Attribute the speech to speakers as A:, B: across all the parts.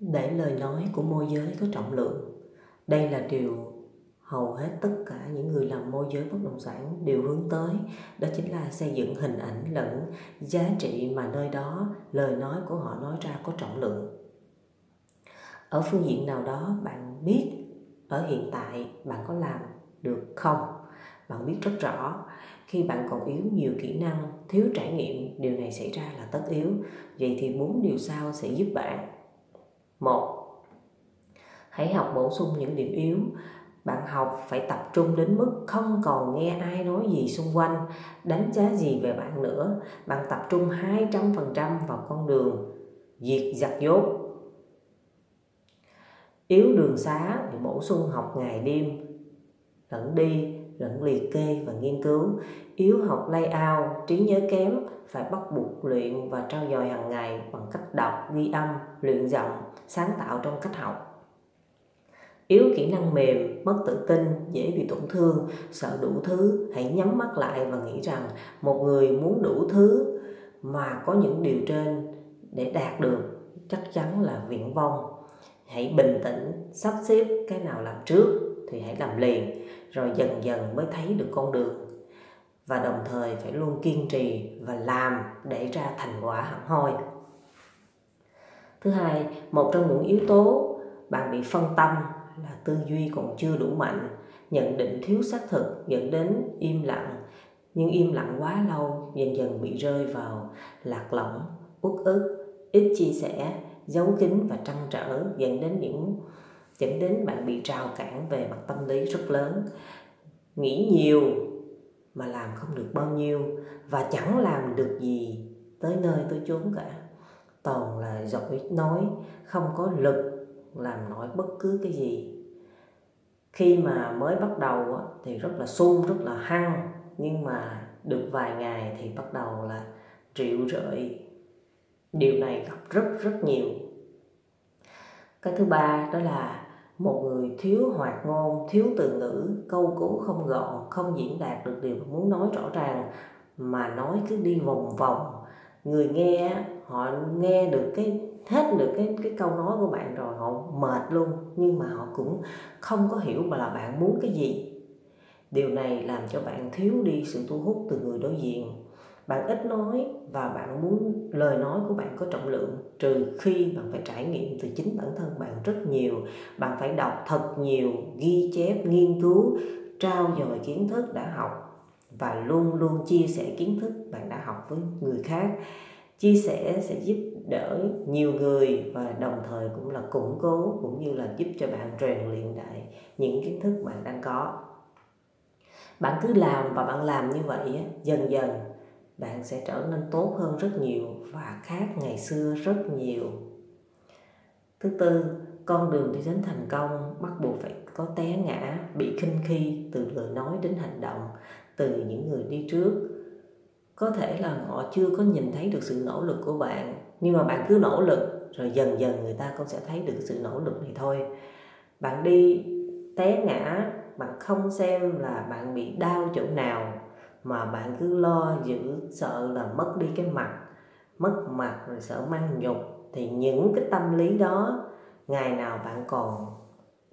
A: để lời nói của môi giới có trọng lượng. Đây là điều hầu hết tất cả những người làm môi giới bất động sản đều hướng tới, đó chính là xây dựng hình ảnh lẫn giá trị mà nơi đó lời nói của họ nói ra có trọng lượng. Ở phương diện nào đó, bạn biết ở hiện tại bạn có làm được không? Bạn biết rất rõ, khi bạn còn yếu nhiều kỹ năng, thiếu trải nghiệm, điều này xảy ra là tất yếu. Vậy thì bốn điều sau sẽ giúp bạn một, hãy học bổ sung những điểm yếu. Bạn học phải tập trung đến mức không còn nghe ai nói gì xung quanh, đánh giá gì về bạn nữa. Bạn tập trung 200% vào con đường diệt giặc dốt yếu đường xá thì bổ sung học ngày đêm, lẫn đi lẫn liệt kê và nghiên cứu, yếu học layout, trí nhớ kém, phải bắt buộc luyện và trao dồi hàng ngày bằng cách đọc ghi âm, luyện giọng, sáng tạo trong cách học. Yếu kỹ năng mềm, mất tự tin, dễ bị tổn thương, sợ đủ thứ, hãy nhắm mắt lại và nghĩ rằng một người muốn đủ thứ mà có những điều trên để đạt được chắc chắn là viễn vong hãy bình tĩnh, sắp xếp cái nào làm trước thì hãy làm liền, rồi dần dần mới thấy được con đường. Và đồng thời phải luôn kiên trì và làm để ra thành quả hẳn hoi. Thứ hai, một trong những yếu tố bạn bị phân tâm là tư duy còn chưa đủ mạnh, nhận định thiếu xác thực, dẫn đến im lặng. Nhưng im lặng quá lâu, dần dần bị rơi vào lạc lõng, uất ức, ít chia sẻ, giấu kín và trăn trở, dẫn đến những dẫn đến bạn bị trào cản về mặt tâm lý rất lớn. Nghĩ nhiều mà làm không được bao nhiêu và chẳng làm được gì tới nơi tới chốn cả. Toàn là giỏi nói, không có lực làm nổi bất cứ cái gì. Khi mà mới bắt đầu thì rất là sung, rất là hăng, nhưng mà được vài ngày thì bắt đầu là triệu rợi điều này gặp rất rất nhiều. Cái thứ ba đó là một người thiếu hoạt ngôn, thiếu từ ngữ, câu cú không gọn, không diễn đạt được điều muốn nói rõ ràng, mà nói cứ đi vòng vòng. Người nghe họ nghe được cái, hết được cái cái câu nói của bạn rồi, họ mệt luôn, nhưng mà họ cũng không có hiểu mà là bạn muốn cái gì. Điều này làm cho bạn thiếu đi sự thu hút từ người đối diện bạn ít nói và bạn muốn, lời nói của bạn có trọng lượng, trừ khi bạn phải trải nghiệm từ chính bản thân bạn rất nhiều. Bạn phải đọc thật nhiều, ghi chép, nghiên cứu, trao dồi kiến thức đã học và luôn luôn chia sẻ kiến thức bạn đã học với người khác. Chia sẻ sẽ giúp đỡ nhiều người và đồng thời cũng là củng cố cũng như là giúp cho bạn rèn luyện lại những kiến thức bạn đang có. Bạn cứ làm và bạn làm như vậy dần dần bạn sẽ trở nên tốt hơn rất nhiều và khác ngày xưa rất nhiều. Thứ tư, con đường đi đến thành công bắt buộc phải có té ngã, bị khinh khi từ lời nói đến hành động, từ những người đi trước. Có thể là họ chưa có nhìn thấy được sự nỗ lực của bạn, nhưng mà bạn cứ nỗ lực, rồi dần dần người ta cũng sẽ thấy được sự nỗ lực này thôi. Bạn đi té ngã bạn không xem là bạn bị đau chỗ nào mà bạn cứ lo giữ sợ là mất đi cái mặt mất mặt rồi sợ mang nhục thì những cái tâm lý đó ngày nào bạn còn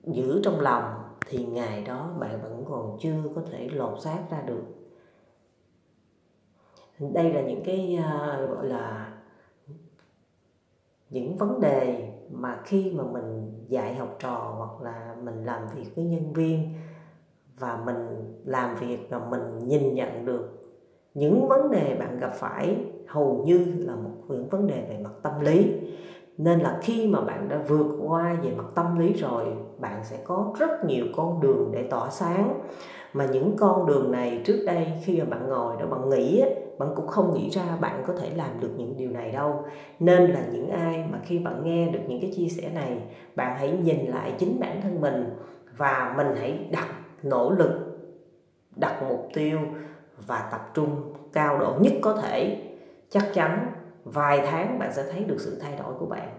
A: giữ trong lòng thì ngày đó bạn vẫn còn chưa có thể lột xác ra được. Đây là những cái uh, gọi là những vấn đề mà khi mà mình dạy học trò hoặc là mình làm việc với nhân viên và mình làm việc và mình nhìn nhận được những vấn đề bạn gặp phải hầu như là một những vấn đề về mặt tâm lý. Nên là khi mà bạn đã vượt qua về mặt tâm lý rồi, bạn sẽ có rất nhiều con đường để tỏa sáng. Mà những con đường này trước đây khi mà bạn ngồi đó, bạn nghĩ bạn cũng không nghĩ ra bạn có thể làm được những điều này đâu. Nên là những ai mà khi bạn nghe được những cái chia sẻ này, bạn hãy nhìn lại chính bản thân mình và mình hãy đặt nỗ lực, đặt mục tiêu và tập trung cao độ nhất có thể. Chắc chắn vài tháng bạn sẽ thấy được sự thay đổi của bạn.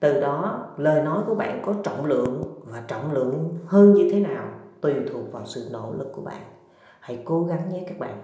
A: Từ đó, lời nói của bạn có trọng lượng và trọng lượng hơn như thế nào tùy thuộc vào sự nỗ lực của bạn. Hãy cố gắng nhé các bạn.